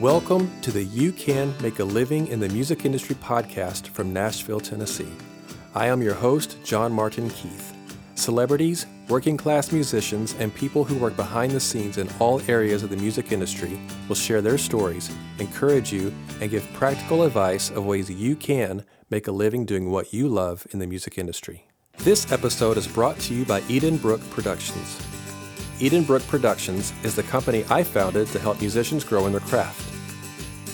Welcome to the You Can Make a Living in the Music Industry podcast from Nashville, Tennessee. I am your host, John Martin Keith. Celebrities, working class musicians, and people who work behind the scenes in all areas of the music industry will share their stories, encourage you, and give practical advice of ways you can make a living doing what you love in the music industry. This episode is brought to you by Edenbrooke Productions. Edenbrooke Productions is the company I founded to help musicians grow in their craft.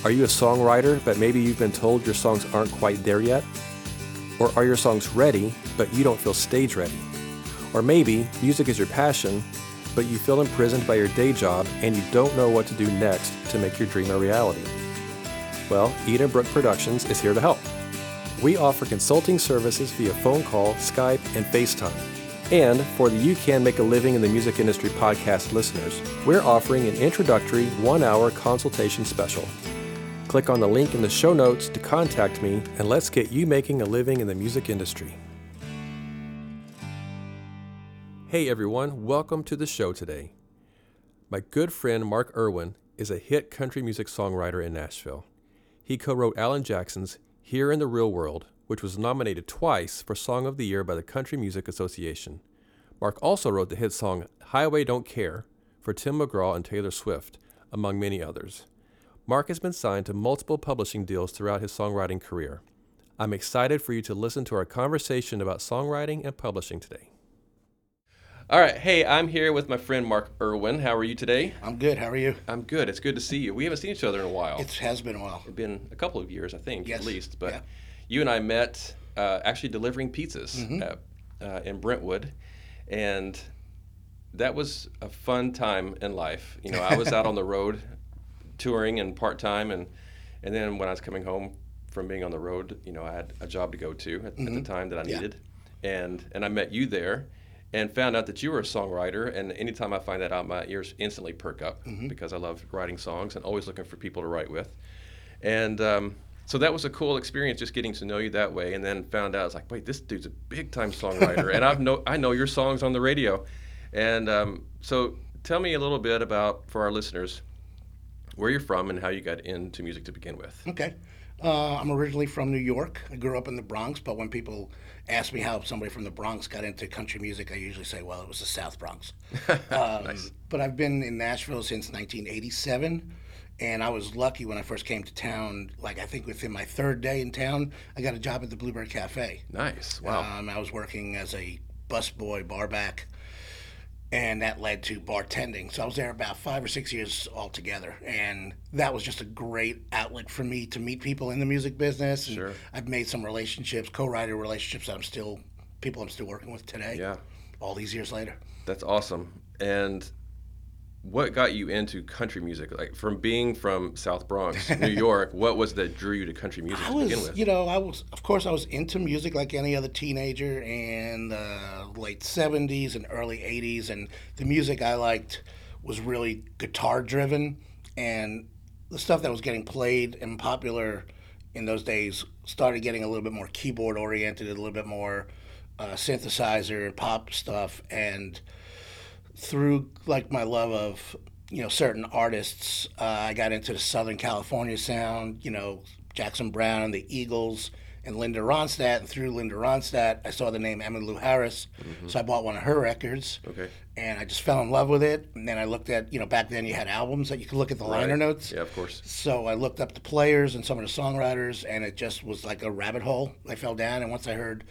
Are you a songwriter, but maybe you've been told your songs aren't quite there yet? Or are your songs ready, but you don't feel stage ready? Or maybe music is your passion, but you feel imprisoned by your day job and you don't know what to do next to make your dream a reality? Well, Edenbrooke Productions is here to help. We offer consulting services via phone call, Skype, and FaceTime. And for the You Can Make a Living in the Music Industry podcast listeners, we're offering an introductory one hour consultation special. Click on the link in the show notes to contact me, and let's get you making a living in the music industry. Hey everyone, welcome to the show today. My good friend Mark Irwin is a hit country music songwriter in Nashville. He co wrote Alan Jackson's Here in the Real World, which was nominated twice for Song of the Year by the Country Music Association. Mark also wrote the hit song Highway Don't Care for Tim McGraw and Taylor Swift, among many others. Mark has been signed to multiple publishing deals throughout his songwriting career. I'm excited for you to listen to our conversation about songwriting and publishing today. All right. Hey, I'm here with my friend Mark Irwin. How are you today? I'm good. How are you? I'm good. It's good to see you. We haven't seen each other in a while. It has been a while. It's been a couple of years, I think, Yes. at least. But Yeah. You and I met uh, actually delivering pizzas Mhm. uh, uh, in Brentwood, and that was a fun time in life. You know, I was out on the road touring and part time, and and then when I was coming home from being on the road, you know, I had a job to go to at, at the Mhm. time that I Yeah. needed, and and I met you there. And found out that you were a songwriter, and anytime I find that out, my ears instantly perk up Mhm. because I love writing songs and always looking for people to write with. And um, so that was a cool experience, just getting to know you that way. And then found out, I was like, wait, this dude's a big time songwriter, and I've know I know your songs on the radio. And um, so, tell me a little bit about for our listeners where you're from and how you got into music to begin with. Okay. Uh, I'm originally from New York. I grew up in the Bronx, but when people ask me how somebody from the Bronx got into country music, I usually say, well, it was the South Bronx. Um, Nice. But I've been in Nashville since 1987. And I was lucky when I first came to town. Like, I think within my third day in town, I got a job at the Bluebird Cafe. Nice. Wow. Um, I was working as a busboy, barback, and that led to bartending. So I was there about five or six years altogether, and that was just a great outlet for me to meet people in the music business. And Sure. I've made some relationships, co-writer relationships that I'm still people I'm still working with today. yeah, All these years later. that's awesome. And what got you into country music? Like from being from South Bronx, New York, what was that drew you to country music I to begin with? you know, I was, of course, I was into music like any other teenager in the late 70s and early 80s. And the music I liked was really guitar driven. And the stuff that was getting played and popular in those days started getting a little bit more keyboard oriented, a little bit more uh, synthesizer and pop stuff. And through like my love of you know certain artists uh, i got into the southern california sound you know Jackson Browne and the eagles and linda ronstadt. And through linda ronstadt i saw the name emmylou Lou harris so i bought one of her records. Okay. and i just fell in love with it. And then i looked at you know back then you had albums that you could look at the liner notes. Yeah, of course. so I looked up the players and some of the songwriters, and it just was like a rabbit hole. I fell down, and once I heard,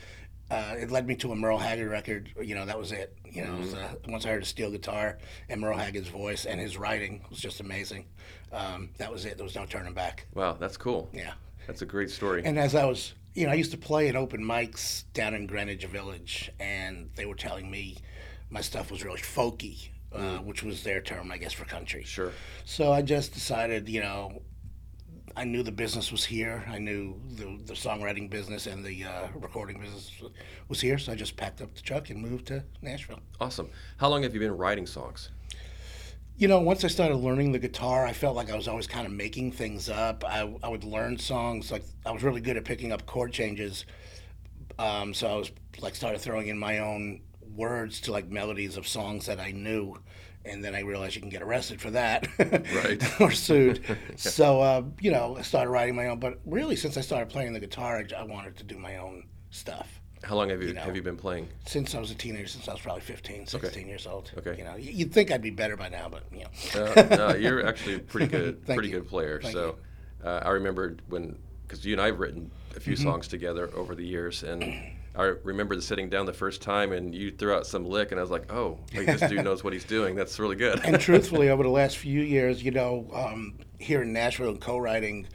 uh, it led me to a Merle Haggard record. You know, that was it. You know, was, uh, once I heard a steel guitar and Merle Haggard's voice and his writing was just amazing. Um, that was it. There was no turning back. Wow, that's cool. Yeah. That's a great story. And as I was, you know, I used to play at open mics down in Greenwich Village, and they were telling me my stuff was really folky, uh, which was their term, I guess, for country. sure. So I just decided, you know, I knew the business was here. I knew the, the songwriting business and the uh, recording business was here. So I just packed up the truck and moved to Nashville. Awesome. How long have you been writing songs? You know, once I started learning the guitar, I felt like I was always kind of making things up. I, I would learn songs. Like I was really good at picking up chord changes. Um, so I was like started throwing in my own words to like melodies of songs that I knew. And then I realized you can get arrested for that, Right. or sued. So uh, you know, I started writing my own. But really, since I started playing the guitar, I, wanted to do my own stuff. How long have you, know. have you been playing? Since I was a teenager, since I was probably 15, 16 years old. Okay. You know, you'd think I'd be better by now, but you know. Uh, no, you're actually a pretty good, Thank pretty you. good player. Thank so uh, I remember when, because you and I have written a few Mm-hmm. songs together over the years, and I remember sitting down the first time and you threw out some lick, and I was like, oh, like, this dude knows what he's doing. That's really good. and truthfully, over the last few years, you know, um, here in Nashville and co-writing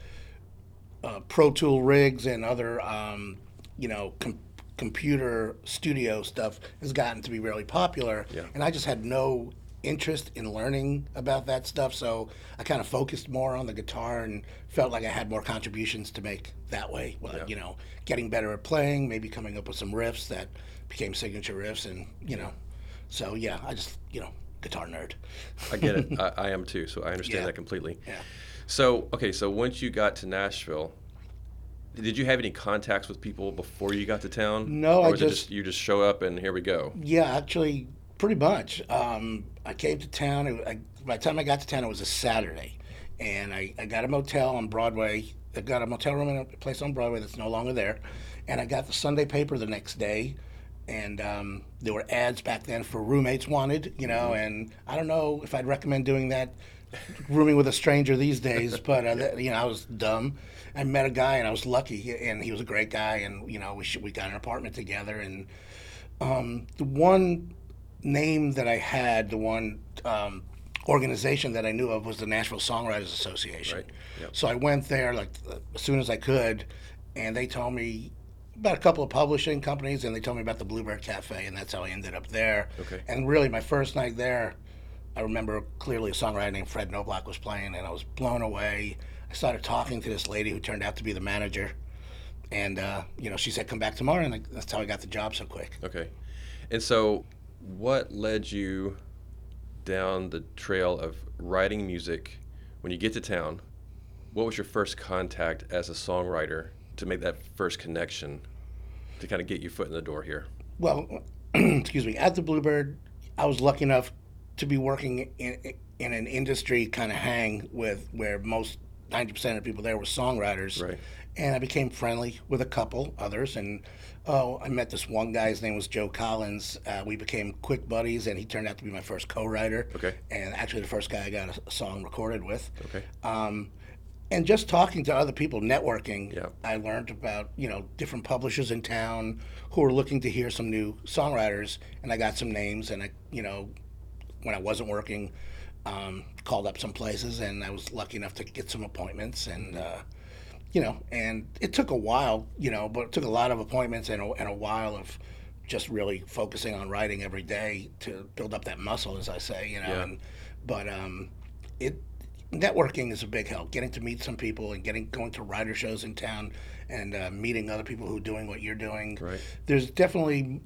uh, Pro Tool rigs and other, um, you know, com- computer studio stuff has gotten to be really popular. Yeah. And I just had no interest in learning about that stuff, so I kind of focused more on the guitar and felt like I had more contributions to make that way. Well, Yeah. You know, getting better at playing, maybe coming up with some riffs that became signature riffs, and you know, so yeah, I just you know, guitar nerd. I get it. I, I am too, so I understand Yeah. that completely. Yeah. So, okay, so once you got to Nashville, did you have any contacts with people before you got to town? No, or I was it just- you just show up and here we go. Yeah, actually, pretty much. Um, I came to town. I, by the time I got to town, it was a Saturday, and I, I got a motel on Broadway. I got a motel room in a place on Broadway that's no longer there, and I got the Sunday paper the next day, and um, there were ads back then for roommates wanted, you know, and I don't know if I'd recommend doing that, rooming with a stranger these days, but uh, that, you know, I was dumb. I met a guy, and I was lucky, and he was a great guy, and you know, we sh- we got an apartment together, and um, the one name that I had, the one um, organization that I knew of was the Nashville Songwriters Association. Right. Yep. So I went there like as soon as I could, and they told me about a couple of publishing companies, and they told me about the Bluebird Cafe, and that's how I ended up there. Okay. And really, my first night there, I remember clearly a songwriter named Fred Knobloch was playing, and I was blown away. I started talking to this lady who turned out to be the manager, and uh, you know, she said, "Come back tomorrow," and I, that's how I got the job so quick. Okay. And so, what led you down the trail of writing music when you get to town? What was your first contact as a songwriter to make that first connection to kind of get your foot in the door here? Well, excuse me. At the Bluebird, I was lucky enough to be working in in an industry kind of hang with where most ninety percent of the people there were songwriters. Right. And I became friendly with a couple others, and oh, I met this one guy. His name was Joe Collins. Uh, we became quick buddies, and he turned out to be my first co-writer. Okay. And actually, the first guy I got a, a song recorded with. Okay. Um, and just talking to other people, networking, Yeah. I learned about you know different publishers in town who were looking to hear some new songwriters, and I got some names, and I you know when I wasn't working, um, called up some places, and I was lucky enough to get some appointments, and uh, you know, and it took a while, you know, but it took a lot of appointments and a, and a while of just really focusing on writing every day to build up that muscle, as I say, you know, Yeah. and but um, it networking is a big help. Getting to meet some people and getting going to writer shows in town and uh, meeting other people who are doing what you're doing. Right. There's definitely,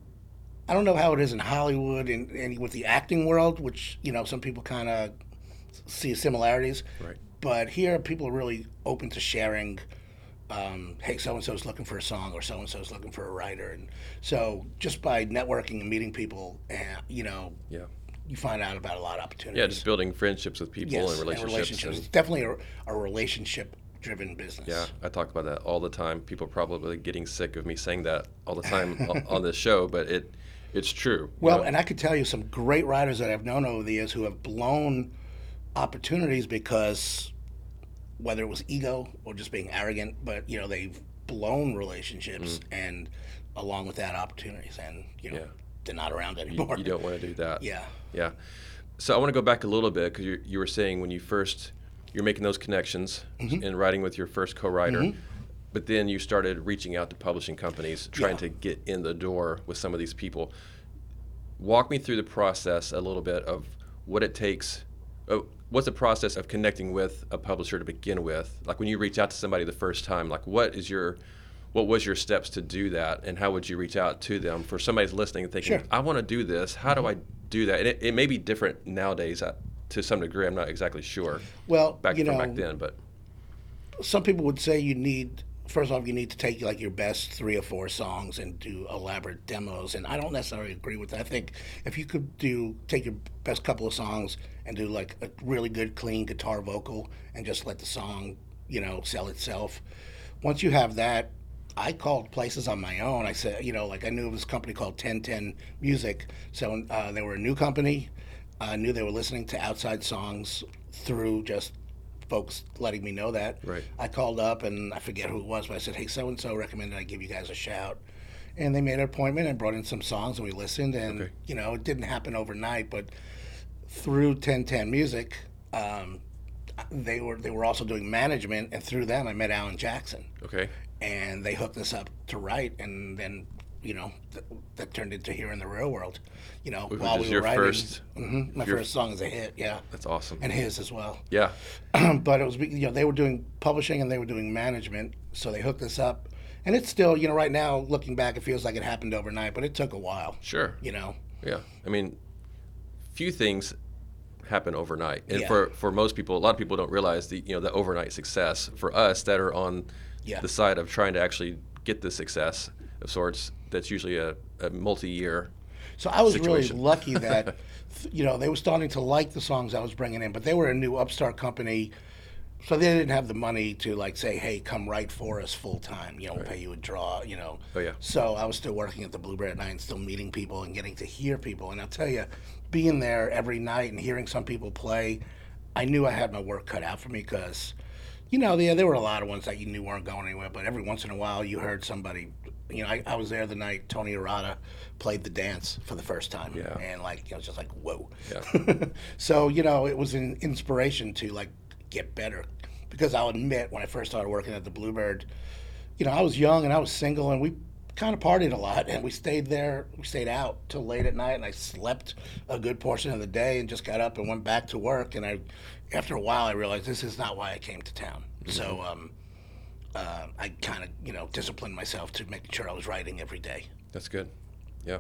I don't know how it is in Hollywood and, and with the acting world, which you know some people kind of see similarities. Right. But here, people are really open to sharing. Um, hey, so and so is looking for a song, or so and so is looking for a writer, and so just by networking and meeting people, uh, you know, Yeah. you find out about a lot of opportunities. Yeah, just building friendships with people Yes, and relationships. relationships. and- definitely a, a relationship-driven business. Yeah, I talk about that all the time. People are probably getting sick of me saying that all the time on, on this show, but it it's true. Well, know? and I could tell you some great writers that I've known over the years who have blown opportunities because whether it was ego or just being arrogant, but you know they've blown relationships and along with that opportunities, and you know Mm. Yeah. they're not around anymore. you don't want to do that. Yeah. Yeah. So I want to go back a little bit because you, you were saying when you first you're making those connections Mm-hmm. and writing with your first co-writer, but then you started reaching out to publishing companies, trying Yeah. to get in the door with some of these people. Walk me through the process a little bit of what it takes. Uh, what's the process of connecting with a publisher to begin with? Like when you reach out to somebody the first time, like what is your what was your steps to do that? And how would you reach out to them? For somebody's listening and thinking Sure. i want to do this. How do i do that? And it, it may be different nowadays uh, to some degree. I'm not exactly sure Well, back you know, back then but some people would say you need first off, you need to take like your best three or four songs and do elaborate demos. And I don't necessarily agree with that. I think if you could do take your best couple of songs and do like a really good clean guitar vocal and just let the song, you know, sell itself. Once you have that, I called places on my own. I said, you know, like I knew of this company called 1010 Music. So uh, they were a new company. I knew they were listening to outside songs through just folks letting me know that. Right. I called up and I forget who it was, but I said, hey, so and so recommended I give you guys a shout. And they made an appointment and brought in some songs and we listened. And, Okay. you know, it didn't happen overnight, but through 1010 Music, um, they were they were also doing management, and through them I met Alan Jackson, Okay. and they hooked us up to write, and then you know th- that turned into here in the real world. You know, Which while we were writing, first- Mhm, my your- first song is a hit, yeah, That's awesome. and his as well. yeah. but it was you know they were doing publishing and they were doing management, so they hooked us up, and it's still you know right now looking back it feels like it happened overnight, but it took a while. Sure. You know, Yeah. I mean, few things happen overnight, and Yeah. for for most people, a lot of people don't realize the you know the overnight success. For us that are on Yeah. the side of trying to actually get the success of sorts, that's usually a, a multi-year. So I was situation. really lucky that, you know, they were starting to like the songs I was bringing in, but they were a new upstart company, so they didn't have the money to like say, "Hey, come write for us full time." You know, we'll pay you a draw. You know. Oh, yeah. So I was still working at the Bluebird at night and still meeting people and getting to hear people. And I'll tell you, being there every night and hearing some people play, I knew I had my work cut out for me because. You know, yeah, there were a lot of ones that you knew weren't going anywhere, but every once in a while you heard somebody. You know, I, I was there the night Tony Arata played the dance for the first time, Yeah. and like I was just like, whoa. Yeah. so you know, it was an inspiration to like get better, because I'll admit when I first started working at the Bluebird, you know, I was young and I was single, and we kind of partied a lot, and we stayed there, we stayed out till late at night, and I slept a good portion of the day, and just got up and went back to work, and I, after a while, I realized this is not why I came to town. So um, uh, I kind of you know disciplined myself to make sure I was writing every day. That's good. Yeah.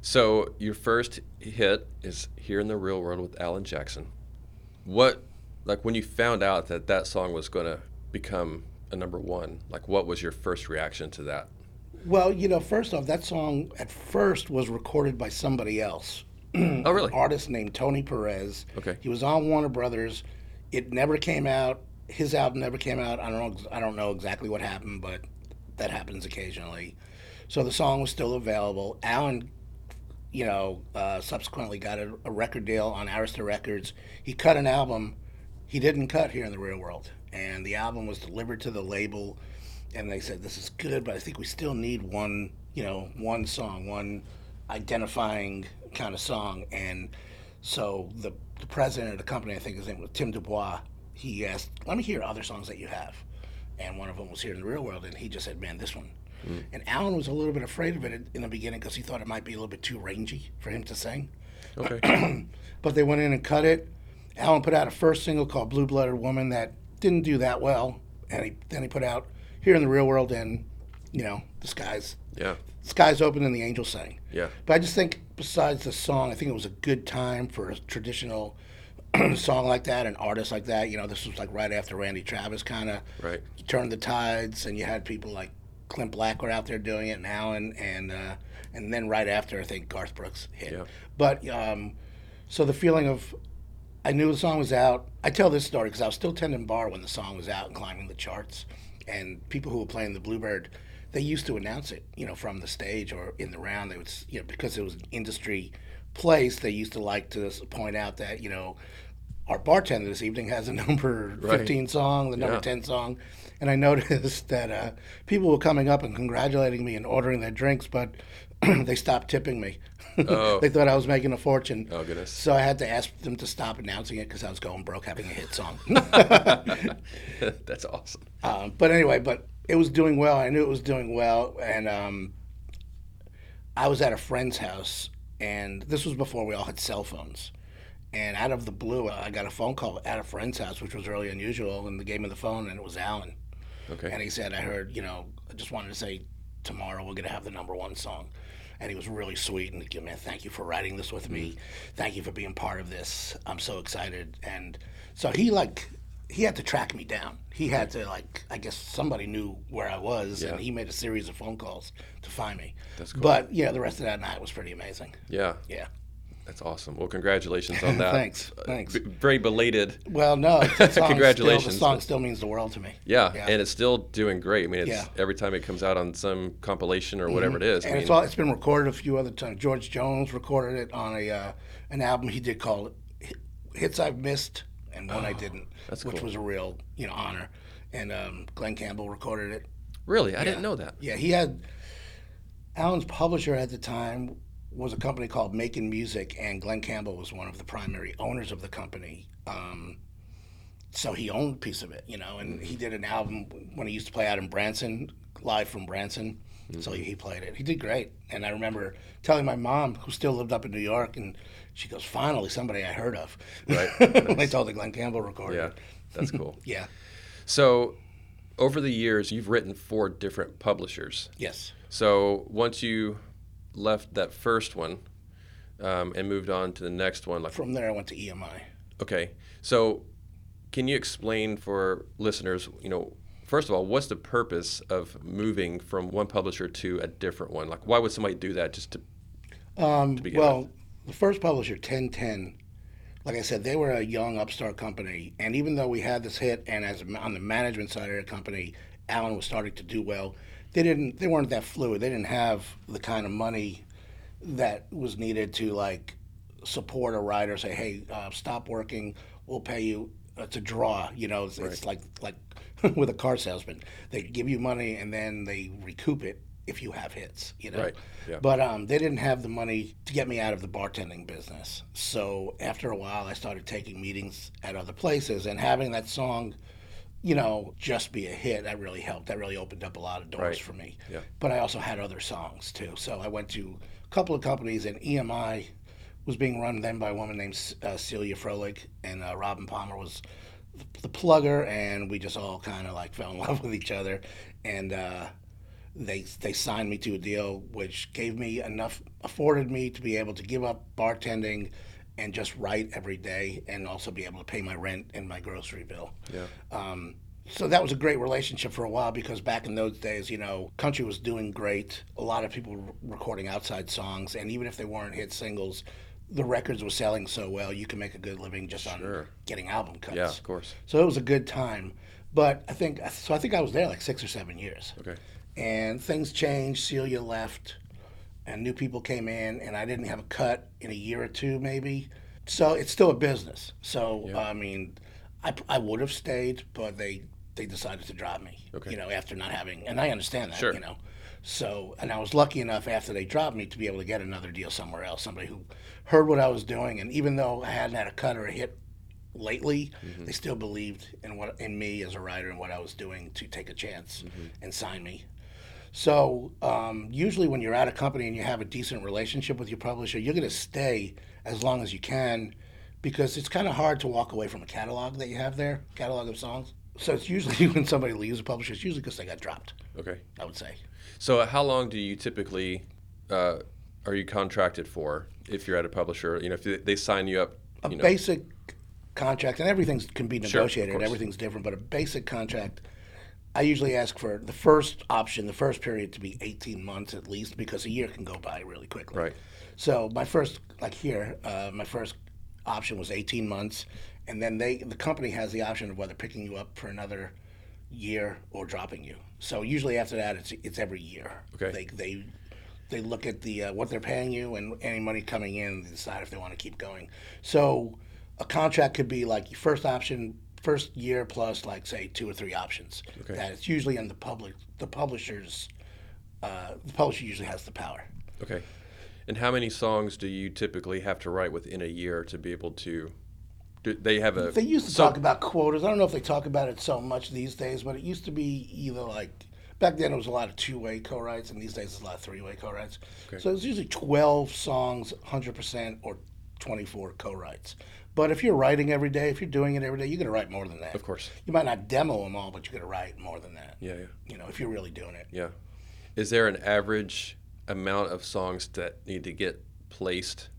So your first hit is "Here in the Real World" with Alan Jackson. What, like, when you found out that that song was going to become a number one, like, what was your first reaction to that? Well, you know, first off, that song at first was recorded by somebody else. Oh, really? artist named Tony Perez. Okay. He was on Warner Brothers. It never came out. His album never came out. I don't know. I don't know exactly what happened, but that happens occasionally. So the song was still available. Alan, you know, uh, subsequently got a, a record deal on Arista Records. He cut an album. He didn't cut here in the real world, and the album was delivered to the label, and they said this is good, but I think we still need one, you know, one song, one identifying kind of song. And so the, the president of the company, I think his name was Tim Dubois, he asked, let me hear other songs that you have. And one of them was here in the real world, and he just said, man, this one. Mm. And Alan was a little bit afraid of it in the beginning because he thought it might be a little bit too rangy for him to sing. Okay. But they went in and cut it. Alan put out a first single called Blue Blooded Woman that didn't do that well. And he, then he put out Here in the Real World and, you know, the skies, yeah. skies open and the angels sang. Yeah. But I just think, besides the song, I think it was a good time for a traditional song like that, an artist like that. You know, this was like right after Randy Travis kind of Right. turned the tides, and you had people like Clint Black were out there doing it, and Alan, and uh, and then right after, I think Garth Brooks hit. Yeah. But um, so the feeling of I knew the song was out. I tell this story because I was still tending bar when the song was out and climbing the charts. And people who were playing the Bluebird, they used to announce it, you know, from the stage or in the round. They would, you know, because it was an industry place, they used to like to point out that, you know, our bartender this evening has a number Right. 15 song, the number Yeah. 10 song. And I noticed that uh, people were coming up and congratulating me and ordering their drinks, but they stopped tipping me. Oh. they thought I was making a fortune. Oh, goodness. So I had to ask them to stop announcing it because I was going broke having a hit song. That's awesome. um, but anyway, but it was doing well. I knew it was doing well, and um, I was at a friend's house, and this was before we all had cell phones. And out of the blue, I got a phone call at a friend's house, which was really unusual. And they gave me the phone, and it was Alan. Okay. And he said, I heard, you know, I just wanted to say tomorrow we're going to have the number one song. And he was really sweet. And man, thank you for writing this with me. Mm-hmm. Thank you for being part of this. I'm so excited. And so he, like, he had to track me down. He had to like I guess somebody knew where I was, Yeah. and he made a series of phone calls to find me. That's cool. But yeah, the rest of that night was pretty amazing. Yeah, Yeah. That's awesome. Well, congratulations on that. Thanks, thanks. b- very belated. Well, no, song Still, Congratulations. the song still means the world to me. Yeah, Yeah. and it's still doing great. I mean, it's Yeah. Mm-hmm. every time it comes out on some compilation or whatever it is. I And mean, it's all, it's been recorded a few other times. George Jones recorded it on a uh, an album he did called Hi- "Hits I've Missed" and one I didn't, Oh, that's which cool. was a real you know honor. And um, Glen Campbell recorded it. really, I didn't know that. Yeah, he had Alan's publisher at the time was a company called Making Music, and Glen Campbell was one of the primary owners of the company. Um, so he owned a piece of it, you know, and he did an album when he used to play out in Branson, live from Branson. So he played it. He did great. And I remember telling my mom, who still lived up in New York, and she goes, "Finally, somebody I heard of." Right. I told her Glen Campbell recorded Yeah, that's cool. Yeah. So, over the years, you've written for different publishers. Yes. So once you left that first one um, and moved on to the next one, like From there, I went to EMI. okay, so can you explain for listeners, you know, first of all, what's the purpose of moving from one publisher to a different one? Like, why would somebody do that? Just to Um, begin well, the first publisher, 1010, like I said, they were a young upstart company, and even though we had this hit, and as on the management side of the company, Alan was starting to do well. They didn't. They weren't that fluid. They didn't have the kind of money that was needed to like support a writer. Say, hey, uh, stop working. We'll pay you. It's a draw. You know, it's, it's like like with a car salesman. They give you money and then they recoup it if you have hits. You know. Right, yeah. But um, they didn't have the money to get me out of the bartending business. So after a while, I started taking meetings at other places and having that song, you know, just be a hit. That really helped. That really opened up a lot of doors Right. for me. Yeah. But I also had other songs too. So I went to a couple of companies, and EMI was being run then by a woman named uh, Celia Froehlig, and uh, Robin Palmer was the plugger, and we just all kind of like fell in love with each other, and. Uh, they they signed me to a deal which gave me enough afforded me to be able to give up bartending and just write every day and also be able to pay my rent and my grocery bill. yeah, Um, so that was a great relationship for a while because back in those days, you know, country was doing great. A lot of people were recording outside songs, and even if they weren't hit singles, the records were selling so well you can make a good living just Sure. on getting album cuts. yeah, of course. So it was a good time. But I think so. I think I was there like six or seven years Okay, and things changed. Celia left, and new people came in, and I didn't have a cut in a year or two, maybe. So it's still a business. So Yeah. I mean, I, I would have stayed, but they they decided to drop me. Okay. You know, after not having, and I understand that. Sure. You know, so and I was lucky enough after they dropped me to be able to get another deal somewhere else. Somebody who heard what I was doing, and even though I hadn't had a cut or a hit lately, Mm-hmm. they still believed in what in me as a writer and what I was doing to take a chance Mm-hmm. and sign me. So um, usually, when you're at a company and you have a decent relationship with your publisher, you're going to stay as long as you can, because it's kind of hard to walk away from a catalog that you have there, catalog of songs. So it's usually when somebody leaves a publisher, it's usually because they got dropped. okay. I would say. So how long do you typically uh, are you contracted for if you're at a publisher? You know, if they- they sign you up, A you know, basic contract, and everything can be Sure, negotiated. course. everything's different, but a basic contract. I usually ask for the first option, the first period to be 18 months at least, because a year can go by really quickly. right? So my first, like here, uh, my first option was 18 months, and then they, the company has the option of whether picking you up for another year or dropping you. So usually after that, it's it's every year. Okay. They they they look at the uh, what they're paying you and any money coming in, and decide if they want to keep going. So a contract could be like your first option, first year plus like say two or three options. Okay. That it's usually in the public, the publishers. Uh, the publisher usually has the power. Okay. And how many songs do you typically have to write within a year to be able to? Do they have a? They used to so- talk about quotas. I don't know if they talk about it so much these days, but it used to be either like back then it was a lot of two-way co-writes, and these days it's a lot of three-way co-writes. Okay. So it's usually twelve songs, hundred percent, or twenty-four co-writes. But if you're writing every day, if you're doing it every day, you're gonna write more than that. Of course. You might not demo them all, but you're gonna write more than that. Yeah, yeah, You know, if you're really doing it. yeah. Is there an average amount of songs that need to get placed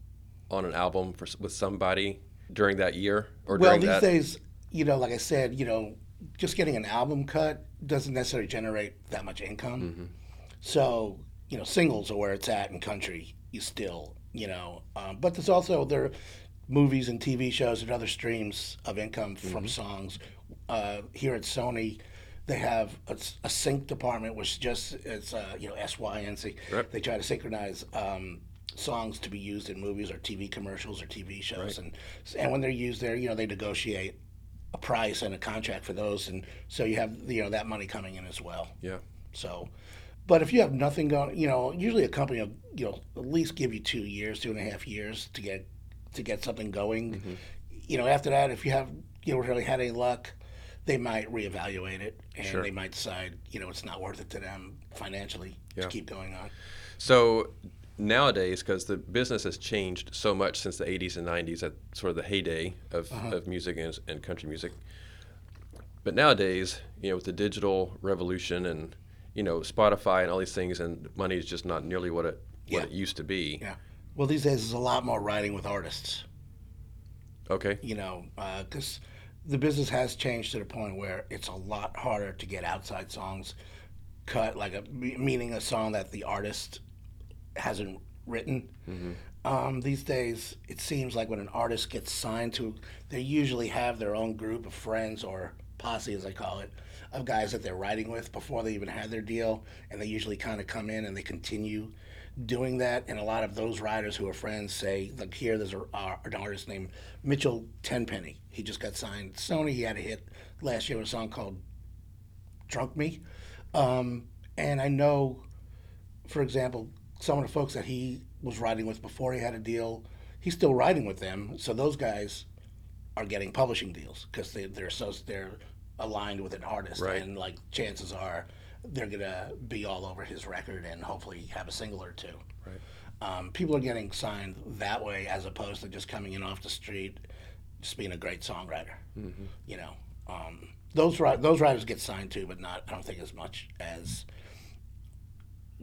on an album for with somebody during that year or Well, these that? days, you know, like I said, you know, just getting an album cut doesn't necessarily generate that much income. So, you know, singles are where it's at in country. You still, you know, um, but there's also there are movies and TV shows and other streams of income from songs. Uh, here at Sony, they have a, a sync department, which just it's uh, you know S Y N C. Right. They try to synchronize. Um, songs to be used in movies or TV commercials or TV shows and and when they're used there you know they negotiate a price and a contract for those and so you have you know that money coming in as well Yeah. so, but if you have nothing going, you know, usually a company will, you know, at least give you two years, two and a half years to get to get something going. Mm-hmm. You know, after that, if you have you don't really had any luck, they might reevaluate it and Sure. they might decide, you know, it's not worth it to them financially Yeah. to keep going on. So nowadays, because the business has changed so much since the 80s and 90s, at sort of the heyday of, of music and, and country music. But nowadays, you know, with the digital revolution and you know Spotify and all these things, and money is just not nearly what it what Yeah. it used to be. Yeah. Well, these days there's a lot more writing with artists. Okay. you know, because the business has changed to the point where it's a lot harder to get outside songs cut, like a meaning a song that the artist hasn't written. Um, these days, it seems like when an artist gets signed to, they usually have their own group of friends or posse, as I call it, of guys that they're riding with before they even had their deal, and they usually kind of come in and they continue doing that. And a lot of those riders who are friends say, like here, there's a, uh, an artist named Mitchell Tenpenny. He just got signed. Sony. He had a hit last year with a song called "Drunk Me," um, and I know for example, some of the folks that he was riding with before he had a deal, he's still riding with them. So those guys are getting publishing deals because they, they're so they're aligned with an artist, Right. and like chances are they're gonna be all over his record and hopefully have a single or two. Right. Um, people are getting signed that way as opposed to just coming in off the street, just being a great songwriter. You know, um, those those writers get signed too, but not I don't think as much as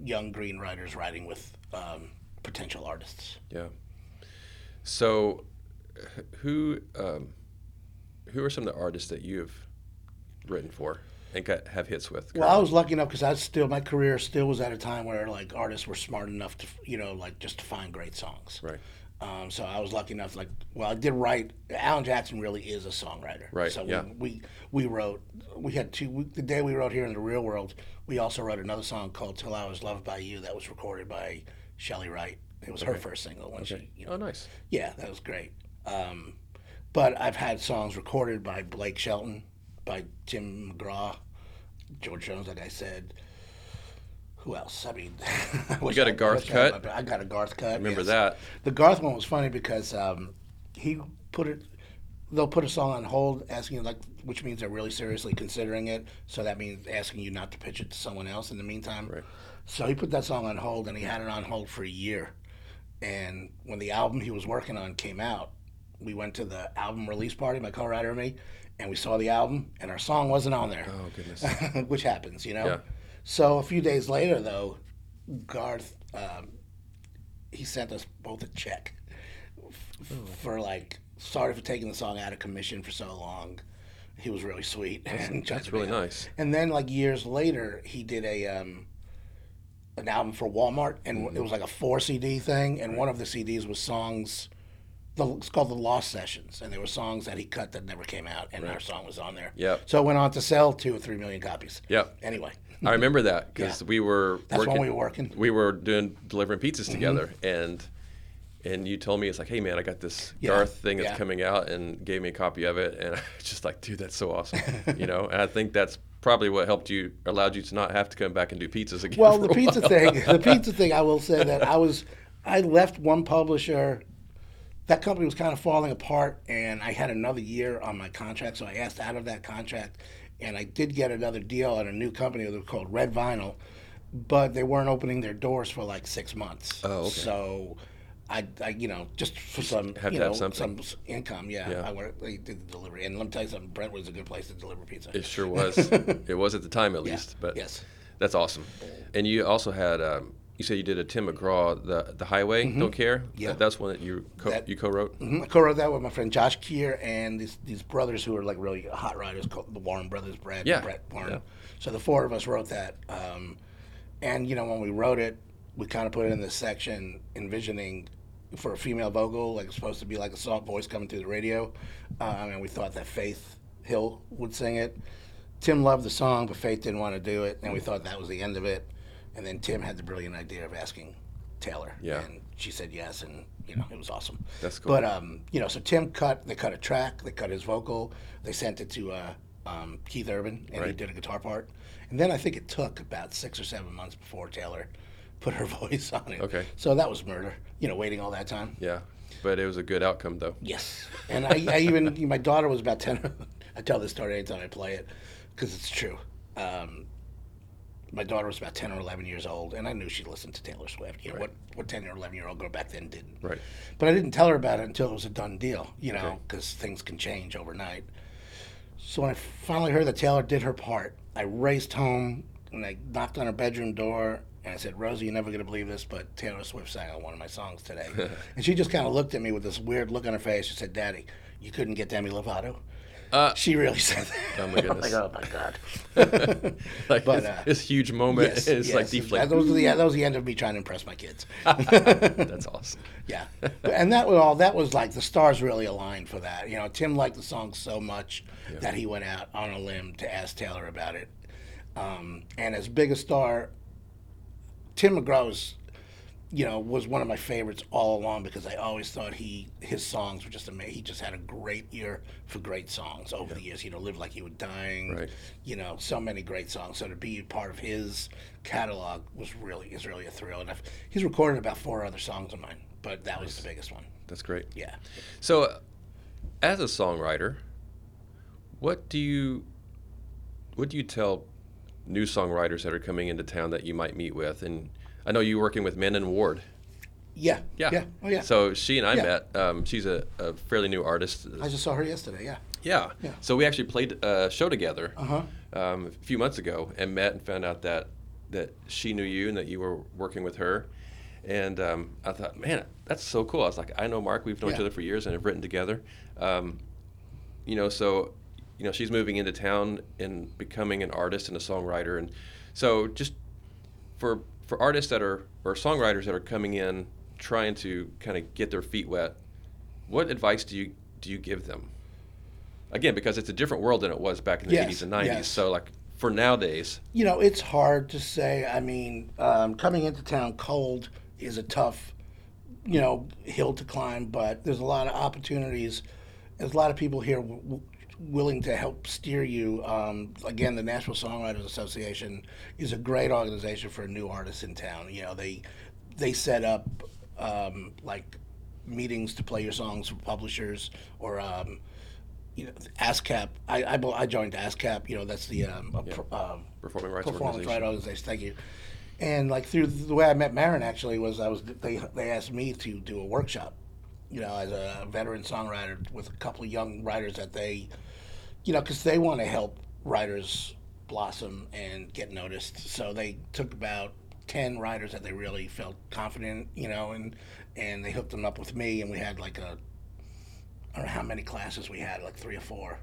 young green writers writing with um, potential artists. Yeah. So, who um, who are some of the artists that you've written for and got, have hits with? Well, I was lucky enough because I still my career still was at a time where like artists were smart enough to you know like just to find great songs. Right. Um, so I was lucky enough, like, well, I did write. Alan Jackson really is a songwriter, Right, So yeah. we, we we wrote. We had two. We, the day we wrote here in the real world, we also wrote another song called "Till I Was Loved by You" that was recorded by Chely Wright. It was her first single when she, you know, Oh, nice. yeah, that was great. Um, but I've had songs recorded by Blake Shelton, by Tim McGraw, George Jones, like I said. Who else? I mean, I wish got a Garth I cut? I got a Garth cut. Remember yes. that? The Garth one was funny because um, he put it. They'll put a song on hold, asking you like, which means they're really seriously considering it. So that means asking you not to pitch it to someone else in the meantime. Right. So he put that song on hold, and he had it on hold for a year. And when the album he was working on came out, we went to the album release party, my co-writer and me, and we saw the album, and our song wasn't on there, Oh goodness. which happens, you know. Yeah. So a few days later, though, Garth, um, he sent us both a check f- for like sorry for taking the song out of commission for so long. He was really sweet. and tried That's really helpful. nice. And then like years later, he did a um, an album for Walmart, and Mm-hmm. it was like a four CD thing, and one of the CDs was songs. The, it's called the Lost Sessions, and there were songs that he cut that never came out, and our song was on there. Yeah. So it went on to sell two or three million copies. Yeah. Anyway, I remember that because Yeah. we were that's working. when we were working. we were doing delivering pizzas mm-hmm. together, and and you told me it's like, hey man, I got this Yeah, Garth thing that's yeah. coming out, and gave me a copy of it, and I was just like, dude, that's so awesome, you know. And I think that's probably what helped you, allowed you to not have to come back and do pizzas again. Well, the pizza while. thing, the pizza thing, I will say that I was, I left one publisher. That company was kind of falling apart, and I had another year on my contract, so I asked out of that contract, and I did get another deal at a new company that was called Red Vinyl, but they weren't opening their doors for like six months. Oh, okay. So. I, I, you know, just for some, have you to know, some income. Yeah, Yeah. I worked. They did the delivery, and let me tell you something. Brentwood's a good place to deliver pizza. It sure was. it was at the time, at Yeah. least. But Yes. that's awesome. And you also had um, you said you did a Tim McGraw, the the Highway, Don't Care. Mm-hmm. Yeah. That's one that you co- That- you co-wrote. Mhm. I co-wrote that with my friend Josh Kear and these these brothers who are like really hot writers called the Warren brothers, Brad Yeah, and Brett Warren. yeah. So the four of us wrote that. Um, and you know when we wrote it, we kind of put it in this section envisioning for a female vocal, like it's supposed to be like a soft voice coming through the radio. Um, and we thought that Faith Hill would sing it. Tim loved the song, but Faith didn't want to do it, and we thought that was the end of it. And then Tim had the brilliant idea of asking Taylor, Yeah. and she said yes, and you know it was awesome. That's cool. But um, you know, so Tim cut. They cut a track. They cut his vocal. They sent it to uh, um, Keith Urban, and he Right. did a guitar part. And then I think it took about six or seven months before Taylor put her voice on it. Okay. So that was murder. You know, waiting all that time. Yeah, but it was a good outcome though. Yes. And I, I even my daughter was about ten. I tell this story anytime I play it because it's true. Um, my daughter was about ten or eleven years old, and I knew she listened to Taylor Swift. You know Right. what what ten or eleven year old girl back then didn't. Right. But I didn't tell her about it until it was a done deal. You know, Okay. because things can change overnight. So when I finally heard that Taylor did her part, I raced home and I knocked on her bedroom door and I said, Rosie, you're never going to believe this, but Taylor Swift sang on one of my songs today. and she just kind of looked at me with this weird look on her face. She said, Daddy, you couldn't get Demi Lovato? Uh, She really said that. Oh my goodness. like, oh my God. like But, it's, uh, this huge moment yes, is yes. like That deflating. was, the, that was the end of me trying to impress my kids. That's awesome. Yeah, and that was all. That was like the stars really aligned for that. You know, Tim liked the song so much that he went out on a limb to ask Taylor about it. Um, and as big a star, Tim McGraw's, you know, was one of my favorites all along because I always thought he his songs were just amazing. He just had a great ear for great songs over the years. You know, lived like you were dying. Right. You know, so many great songs. So to be part of his catalog was really is really a thrill. And I've, he's recorded about four other songs of mine, but that was the biggest one. That's great. Yeah. So, uh, as a songwriter, what do you what do you tell new songwriters that are coming into town that you might meet with? And I know you're working with Menon Ward. Yeah. Yeah. Yeah. Oh yeah. So she and I Yeah. met. Um, she's a, a fairly new artist. I just saw her yesterday. Yeah. Yeah. Yeah. So we actually played a show together Uh-huh. um, a few months ago and met and found out that that she knew you and that you were working with her. And um, I thought, man, that's so cool. I was like, I know Mark. We've known each other for years and have written together. Um, you know, so you know, she's moving into town and becoming an artist and a songwriter. And so just for for artists that are or songwriters that are coming in trying to kind of get their feet wet, what advice do you do you give them? Again, because it's a different world than it was back in the Yes, 80s and 90s. yes. So like for nowadays, You know, it's hard to say. I mean, um, coming into town cold is a tough, you know, hill to climb. But there's a lot of opportunities. There's a lot of people here w- w- willing to help steer you. Um, again, the National Songwriters Association is a great organization for new artists in town. You know, they they set up um, like meetings to play your songs for publishers or. Um, you know, ASCAP. I, I, I joined ASCAP. You know, that's the um, a pro- um, performing rights performance organization. right organization. Thank you. And like through the way I met Marin actually was I was they they asked me to do a workshop, you know, as a veteran songwriter with a couple of young writers that they, you know, because they want to help writers blossom and get noticed. So they took about ten writers that they really felt confident, you know, and and they hooked them up with me, and we had like a I don't know how many classes we had, like three or four.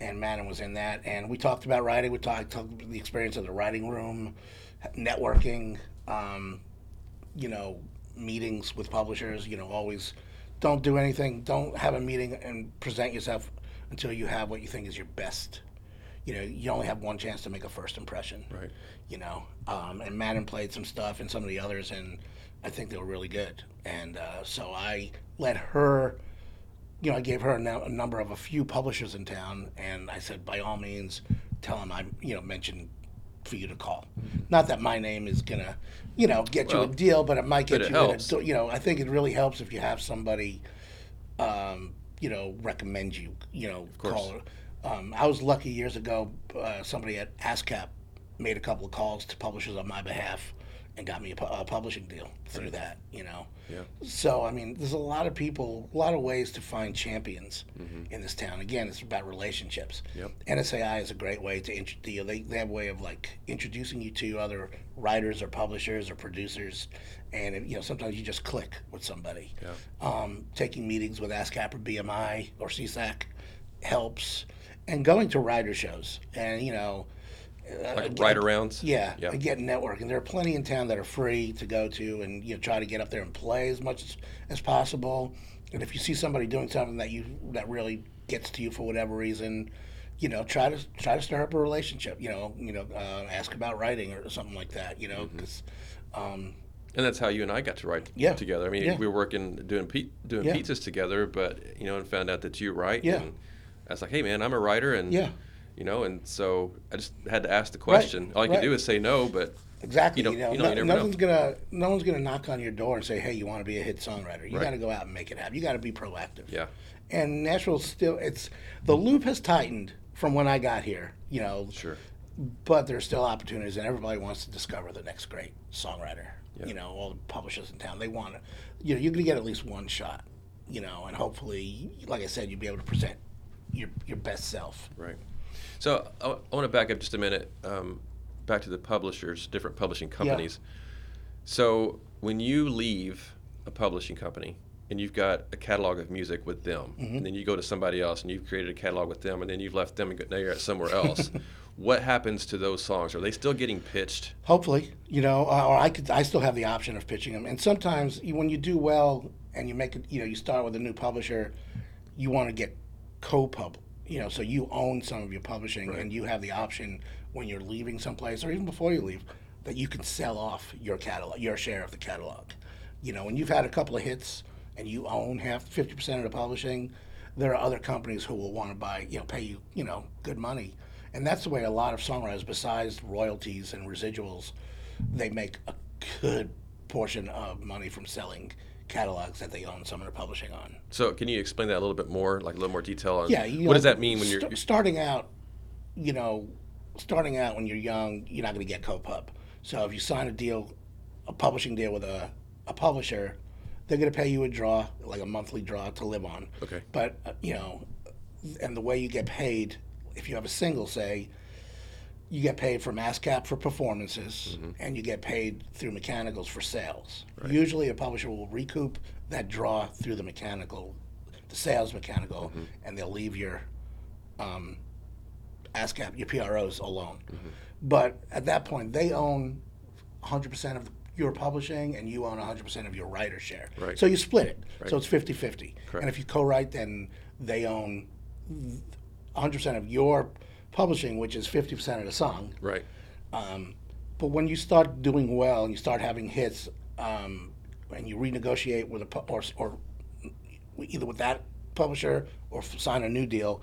And Madden was in that, and we talked about writing. We talked, talked the experience of the writing room, networking, um, you know, meetings with publishers. You know, always don't do anything. Don't have a meeting and present yourself until you have what you think is your best. You know, you only have one chance to make a first impression. Right. You know, um, and Madden played some stuff and some of the others, and I think they were really good. And uh, so I let her you know, I gave her a, nu- a number of a few publishers in town, and I said, by all means, tell them I, you know, mentioned for you to call. Not that my name is gonna, you know, get you a deal, but it might get it you, in a you know, I think it really helps if you have somebody, um, you know, recommend you, you know, call. Um, I was lucky years ago. Uh, somebody at ASCAP made a couple of calls to publishers on my behalf, and got me a, pu- a publishing deal through that. You know. Yeah. So I mean, there's a lot of people, a lot of ways to find champions in this town. Again, it's about relationships. Yep. NSAI is a great way to int- you know, they they have a way of like introducing you to other writers or publishers or producers, and you know sometimes you just click with somebody. Yeah. Um, taking meetings with ASCAP or BMI or SESAC helps, and going to writer shows and you know. Uh, Like again- right arounds. yeah, Yeah. and get networking. There are plenty in town that are free to go to, and you know try to get up there and play as much as, as possible. And if you see somebody doing something that you that really gets to you for whatever reason, you know, try to try to start up a relationship. You know, you know, uh, ask about writing or something like that. You know, Mm-hmm. because um, And that's how you and I got to write Yeah. together. I mean, Yeah. we were working doing pe- doing Yeah. pizzas together, but you know, and found out that you write. Yeah. And I was like, hey man, I'm a writer, and Yeah. You know, and so I just had to ask the question. All I could right. do is say no, but Exactly. You You, know, you no, you never know. gonna no one's gonna knock on your door and say, "Hey, you want to be a hit songwriter?" You Right. got to go out and make it happen. You got to be proactive. yeah, And Nashville still it's the loop has tightened from when I got here. You know, sure, but there's still opportunities, and everybody wants to discover the next great songwriter. Yeah. You know, all the publishers in town they want to. You know, you're gonna get at least one shot. You know, and hopefully, like I said, you'll be able to present your your best self. right. So I, I want to back up just a minute, um, back to the publishers, different publishing companies. Yeah. So when you leave a publishing company and you've got a catalog of music with them, Mm-hmm. and then you go to somebody else and you've created a catalog with them, and then you've left them and now you're at somewhere else. what happens to those songs? Are they still getting pitched? Hopefully, you know, uh, or I could. I still have the option of pitching them. And sometimes, when you do well and you make it, you know, you start with a new publisher, you want to get co-pub. You know, so you own some of your publishing, and you have the option when you're leaving someplace, or even before you leave, that you can sell off your catalog, your share of the catalog. You know, when you've had a couple of hits and you own half, fifty percent of the publishing, there are other companies who will want to buy, you know, pay you, you know, good money. And that's the way a lot of songwriters, besides royalties and residuals, they make a good portion of money from selling catalogs that they own some of the publishing on. So can you explain that a little bit more, like a little more detail on Yeah, what know, does that mean when you're, st- starting out? You know, starting out when you're young, you're not going to get co-pub. So if you sign a deal, a publishing deal with a, a publisher, they're going to pay you a draw, like a monthly draw to live on. Okay. But uh, you know, and the way you get paid, if you have a single, say, you get paid from ASCAP for performances, Mm-hmm. and you get paid through mechanicals for sales. Usually, a publisher will recoup that draw through the mechanical, the sales mechanical, Mm-hmm. and they'll leave your um, ASCAP, your PROs alone. Mm-hmm. But at that point, they own 100% of your publishing, and you own 100% of your writer share. Right. So you split it. Right. So it's 50 50. And if you co write, then they own 100% of your publishing, which is 50% of the song. right? Um, but when you start doing well and you start having hits, um, and you renegotiate with a pu- or, or either with that publisher or f- sign a new deal,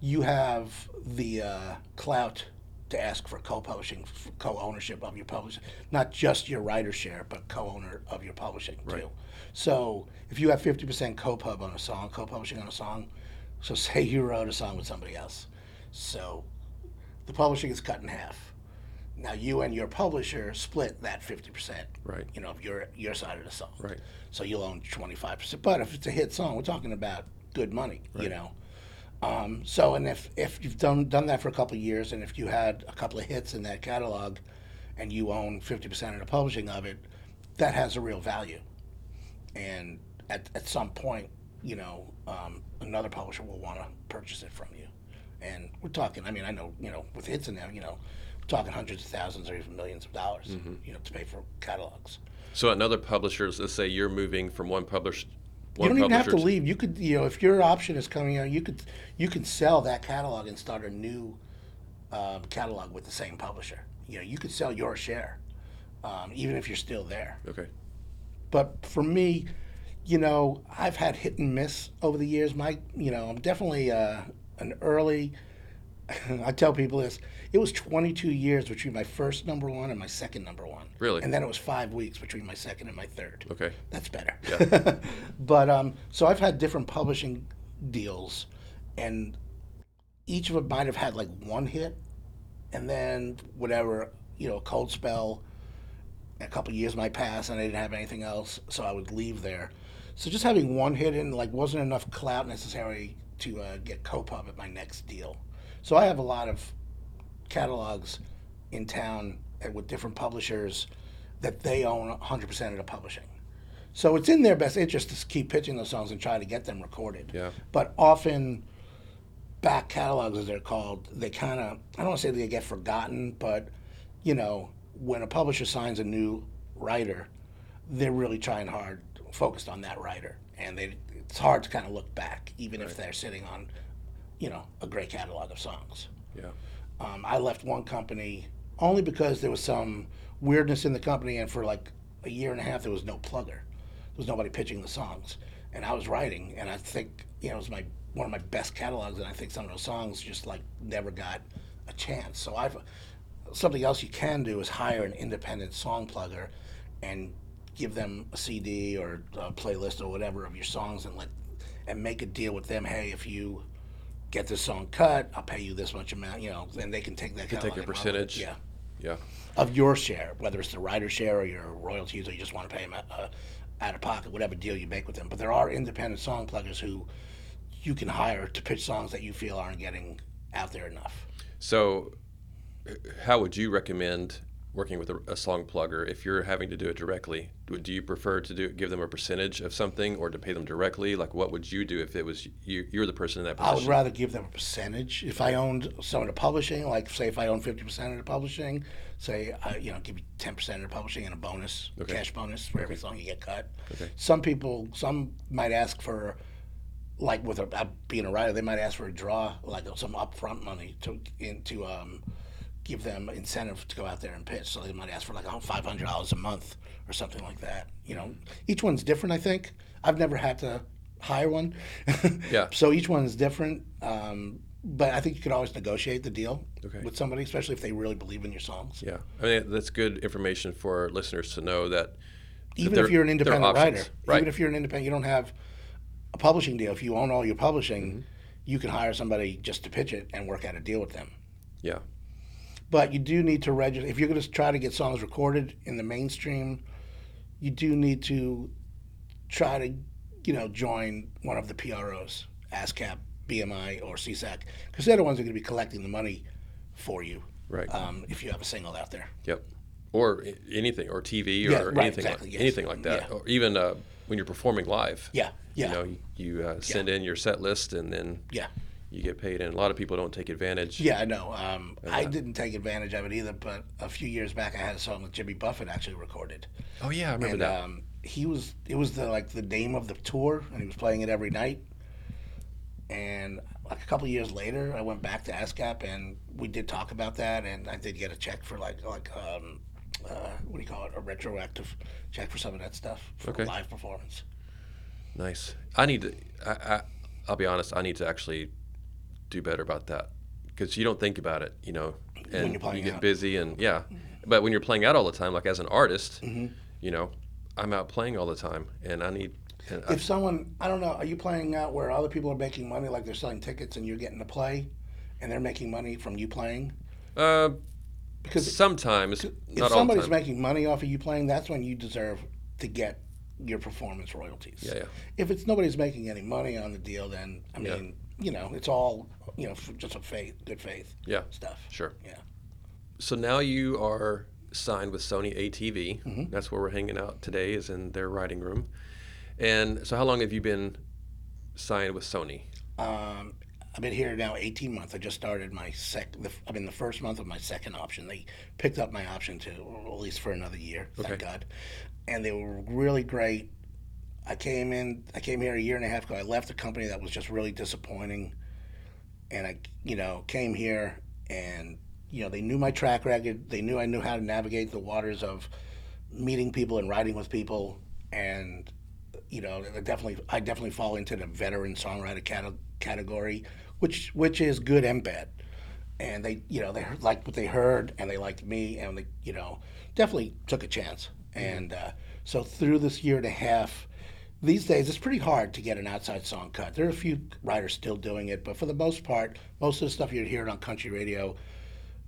you have the uh, clout to ask for co-publishing, f- co-ownership of your publishing, not just your writer share, but co-owner of your publishing too. So if you have 50% co-pub on a song, co-publishing on a song, so say you wrote a song with somebody else, so the publishing is cut in half. Now you and your publisher split that 50%. Right. You know, of your your side of the song. Right. So you'll own 25%. But if it's a hit song, we're talking about good money, Right. you know. Um, so and if if you've done done that for a couple of years and if you had a couple of hits in that catalog and you own 50% of the publishing of it, that has a real value. And at, at some point, you know, um, another publisher will want to purchase it from you. And we're talking, I mean, I know, you know, with hits in there, you know, we're talking hundreds of thousands or even millions of dollars, you know, to pay for catalogs. So another publishers, let's say you're moving from one publisher, You one don't even have to leave. You could, you know, if your option is coming out, you could, you could sell that catalog and start a new um, catalog with the same publisher. You know, you could sell your share, um, even if you're still there. Okay. But for me, you know, I've had hit and miss over the years. My, you know, I'm definitely uh, an early. I tell people this. It was 22 years between my first number one and my second number one. Really? And then it was five weeks between my second and my third. Okay. That's better. Yeah. but um, so I've had different publishing deals, and each of them might have had like one hit, and then whatever you know, a cold spell, a couple years might pass and I didn't have anything else, so I would leave there. So just having one hit in like wasn't enough clout necessarily to uh, get co-pub at my next deal. So I have a lot of catalogs in town and with different publishers that they own 100% of the publishing. So it's in their best interest to keep pitching those songs and try to get them recorded. Yeah. But often, back catalogs, as they're called, they kind of, I don't want to say they get forgotten, but, you know, when a publisher signs a new writer, they're really trying hard, focused on that writer. And they, it's hard to kind of look back, even if they're sitting on, you know, a great catalog of songs. Yeah. Um, I left one company only because there was some weirdness in the company, and for like a year and a half, there was no plugger. There was nobody pitching the songs, and I was writing, and I think you know it was my one of my best catalogs, and I think some of those songs just like never got a chance. So I've something else you can do is hire an independent song plugger, and give them a CD or a playlist or whatever of your songs, and let and make a deal with them. Hey, if you get this song cut, I'll pay you this much amount, you know, and they can take that Can Take a percentage. Yeah Yeah. of your share, whether it's the writer share or your royalties, or you just want to pay them uh, out of pocket, whatever deal you make with them. But there are independent song pluggers who you can hire to pitch songs that you feel aren't getting out there enough. So, how would you recommend working with a, a song plugger if you're having to do it directly? Do, do you prefer to do give them a percentage of something or to pay them directly? Like, what would you do if it was you? You're the person in that position. I would rather give them a percentage. If I owned some of the publishing, like say if I own fifty percent of the publishing, say I, you know give you ten percent of the publishing and a bonus, Okay. cash bonus for every song you get cut. Okay. Some people, some might ask for, like with a, being a writer, they might ask for a draw, like some upfront money to into um, give them incentive to go out there and pitch. So they might ask for like five hundred dollars a month or something like that. You know, each one's different. I think I've never had to hire one. Yeah. So each one is different. Um, but I think you could always negotiate the deal Okay. with somebody, especially if they really believe in your songs. Yeah, I mean that's good information for listeners to know that. Even if you're an independent writer, right? even if you're an independent, you don't have a publishing deal. If you own all your publishing, Mm-hmm. you can hire somebody just to pitch it and work out a deal with them. Yeah, But you do need to register. If you're going to try to get songs recorded in the mainstream, you do need to try to, you know, join one of the PROs, ASCAP, BMI, or SESAC, because they're the ones that are going to be collecting the money for you. Right. Um, if you have a single out there. Yep. Or anything, or TV, or Yeah, right, anything, exactly, like, yes. anything like that, Yeah. or even uh, when you're performing live. Yeah. Yeah. You know, you, you uh, send in your set list, and then yeah. You get paid. And a lot of people don't take advantage. Yeah, I know. Um, I didn't take advantage of it either, but a few years back, I had a song that Jimmy Buffett actually recorded. Oh yeah, I remember and that. um, he was it was the like the name of the tour and he was playing it every night and like a couple of years later i went back to ascap and we did talk about that and i did get a check for like like um, uh, what do you call it a retroactive check for some of that stuff for Okay. live performance Nice. I need to. I, I, I'll be honest. I need to actually do better about that because you don't think about it, you know, and you get out. busy and yeah. But when you're playing out all the time, like as an artist, Mm-hmm. you know, I'm out playing all the time, and I need. And I, if someone i don't know are you playing out where other people are making money like they're selling tickets and you're getting to play and they're making money from you playing uh, because sometimes, if not all the somebody's making money off of you playing, that's when you deserve to get your performance royalties. Yeah, yeah. If it's nobody's making any money on the deal, then I Yeah. Mean, you know, it's all you know, just a faith, good faith Yeah, stuff. sure. Yeah. So now you are signed with Sony ATV. Mm-hmm. That's where we're hanging out today, is in their writing room. And so, how long have you been signed with Sony? Um, I've been here now 18 months. I just started my sec. The, I'm in the first month of my second option. They picked up my option to at least for another year. Thank Okay. God. And they were really great. I came in. I came here a year and a half ago. I left a company that was just really disappointing, and I, you know, came here and you know they knew my track record. They knew I knew how to navigate the waters of meeting people and writing with people, and you know, I definitely, I definitely fall into the veteran songwriter cate- category, which which is good and bad. And they, you know, they liked what they heard, and they liked me, and they, you know, definitely took a chance. And uh, so through this year and a half, these days it's pretty hard to get an outside song cut. There are a few writers still doing it, but for the most part, most of the stuff you're hearing on country radio,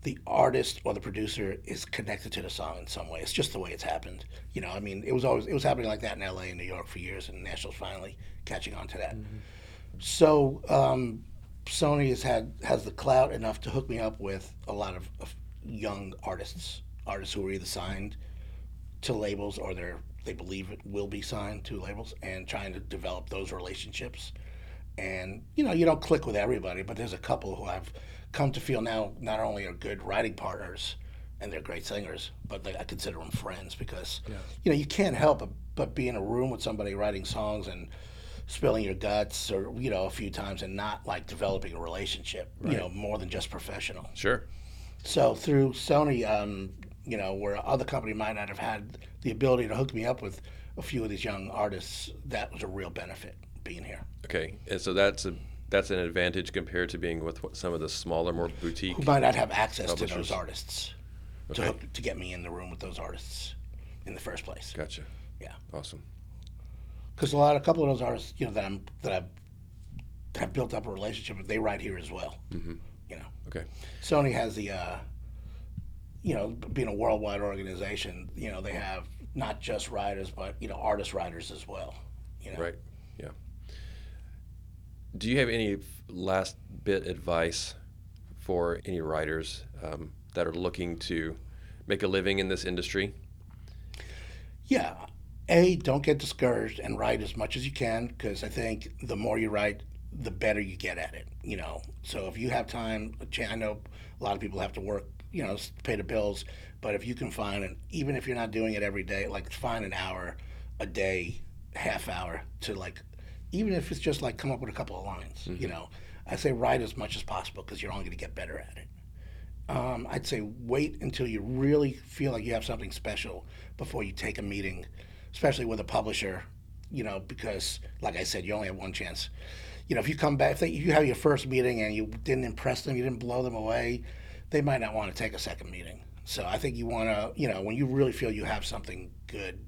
the artist or the producer is connected to the song in some way. It's just the way it's happened. You know, I mean, it was always it was happening like that in L.A. and New York for years, and Nashville's finally catching on to that. So um, Sony has had has the clout enough to hook me up with a lot of, of young artists, artists who are either signed to labels or they're they believe it will be signed to labels, and trying to develop those relationships. And you know, you don't click with everybody, but there's a couple who I've come to feel now not only are good writing partners and they're great singers, but they, I consider them friends because you know you can't help but, but be in a room with somebody writing songs and spilling your guts or you know a few times and not like developing a relationship you know more than just professional Sure. so through sony um, you know where other company might not have had the ability to hook me up with a few of these young artists that was a real benefit being here Okay, and so that's a that's an advantage compared to being with some of the smaller, more boutique. who might not have access to those artists to, Okay. hook, to get me in the room with those artists in the first place Gotcha. yeah Awesome. because a lot of a couple of those artists you know that i'm that i've have built up a relationship with they write here as well Mm-hmm. you know Okay. Sony has the, uh, you know, being a worldwide organization, you know, they have not just writers, but you know, artist writers as well. You know, Right. Yeah. Do you have any last bit advice for any writers um, that are looking to make a living in this industry? Yeah. A, don't get discouraged and write as much as you can because I think the more you write, the better you get at it. You know, so if you have time, I know a lot of people have to work, you know, pay the bills, but if you can find an, even if you're not doing it every day, like find an hour a day, half hour to like, even if it's just like come up with a couple of lines. You know, I say write as much as possible because you're only going to get better at it. Um, I'd say wait until you really feel like you have something special before you take a meeting, especially with a publisher. You know, because like I said, you only have one chance. You know, if you come back, if, they, if you have your first meeting and you didn't impress them, you didn't blow them away, they might not want to take a second meeting. So I think you want to, you know, when you really feel you have something good,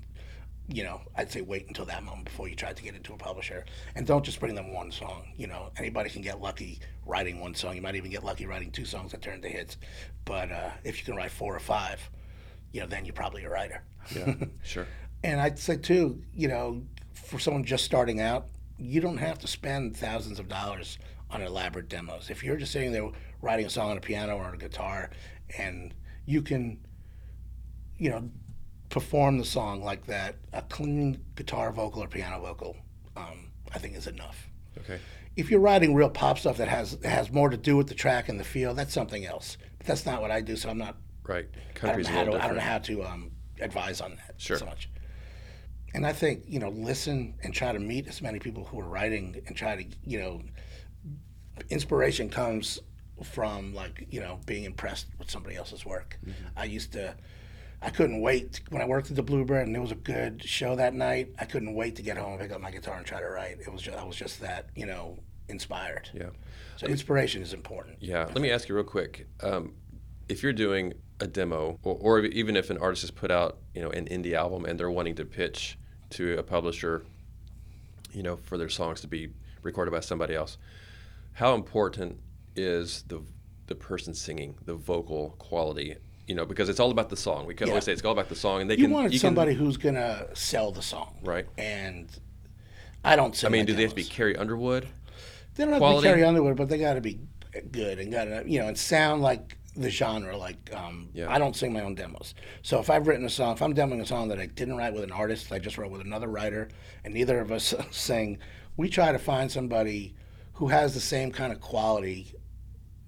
you know, I'd say wait until that moment before you try to get into a publisher, and don't just bring them one song. You know, anybody can get lucky writing one song. You might even get lucky writing two songs that turn into hits. But uh, if you can write four or five, you know, then you're probably a writer. Yeah. sure. And I'd say too, you know, for someone just starting out, you don't have to spend thousands of dollars on elaborate demos. If you're just sitting there writing a song on a piano or on a guitar, and you can, you know, perform the song like that, a clean guitar vocal or piano vocal, um, I think is enough. Okay. If you're writing real pop stuff that has has more to do with the track and the feel, that's something else. But that's not what I do, so I'm not Right. I don't, know how to, I don't know how to um, advise on that Sure. so much. And I think you know, listen and try to meet as many people who are writing and try to you know, inspiration comes from like you know being impressed with somebody else's work. Mm-hmm. I used to. I couldn't wait when I worked at the Bluebird and it was a good show that night. I couldn't wait to get home and pick up my guitar and try to write. It was just, I was just that you know inspired. Yeah. So inspiration is important. Yeah. Let me ask you real quick. Um, if you're doing a demo, or, or even if an artist has put out, you know, an indie album and they're wanting to pitch to a publisher, you know, for their songs to be recorded by somebody else, how important is the the person singing, the vocal quality? You know, because it's all about the song. We can Yeah. always say it's all about the song, and they You can. wanted can- somebody who's gonna sell the song, Right. And I don't. Sing I mean, do they have to be. Carrie Underwood? They don't have quality? to be Carrie Underwood, but they got to be good and got to you know and sound like the genre. Like um, Yeah. I don't sing my own demos, so if I've written a song, if I'm demoing a song that I didn't write with an artist, I just wrote with another writer, and neither of us sing, we try to find somebody who has the same kind of quality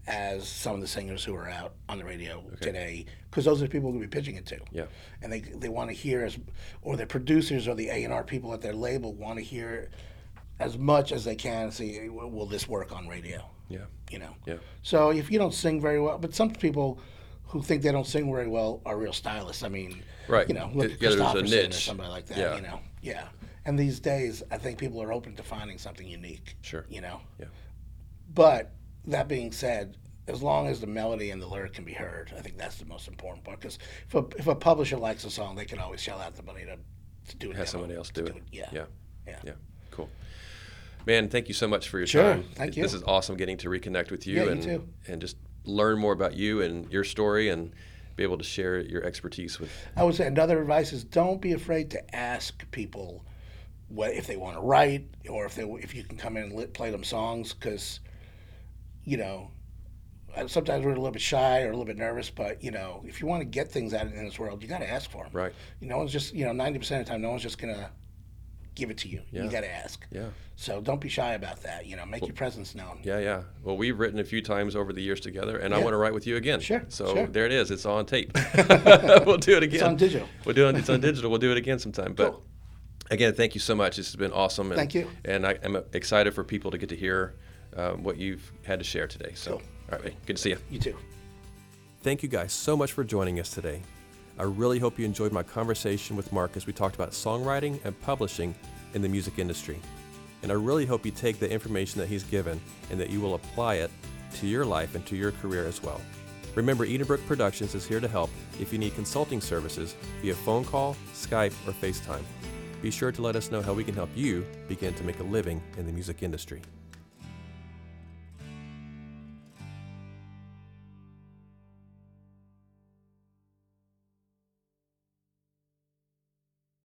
as some of the singers who are out on the radio today, because those are the people we're going to be pitching it to Yeah. and they they want to hear as or the producers or the A and R people at their label want to hear as much as they can. See, will this work on radio? Yeah. You know. Yeah. So if you don't sing very well, but some people who think they don't sing very well are real stylists. I mean, Right. You know, look Yeah, at there's a Kristofferson or somebody like that. Yeah. You know. Yeah. And these days, I think people are open to finding something unique. Sure. You know. Yeah. But that being said, as long as the melody and the lyric can be heard, I think that's the most important part. Because if a, if a publisher likes a song, they can always shell out the money to, to do it. Have somebody else do it. Yeah. Yeah. Yeah. Yeah. Cool. Man, thank you so much for your Sure. time. Thank This is awesome getting to reconnect with you Yeah, you and too. and just learn more about you and your story and be able to share your expertise with. I would say another advice is don't be afraid to ask people what if they want to write or if they if you can come in and lit, play them songs because you know sometimes we're a little bit shy or a little bit nervous, but you know if you want to get things out in this world, you got to ask for them. Right. You know, one's just you know ninety percent of the time, no one's just gonna give it to you. Yeah. You got to ask. Yeah. So don't be shy about that. You know, make your presence known. Yeah, yeah. Well, we've written a few times over the years together, and I want to write with you again. Sure, So sure. there it is. It's on tape. we'll do it again. It's on digital. We'll do it. It's on digital. We'll do it again sometime. But Cool. Again, thank you so much. This has been awesome. And, Thank you. And I, am excited for people to get to hear um, what you've had to share today. So, Cool. all right, man. Good to see you. You too. Thank you guys so much for joining us today. I really hope you enjoyed my conversation with Mark as we talked about songwriting and publishing in the music industry. And I really hope you take the information that he's given and that you will apply it to your life and to your career as well. Remember, Edenbrooke Productions is here to help if you need consulting services via phone call, Skype, or FaceTime. Be sure to let us know how we can help you begin to make a living in the music industry.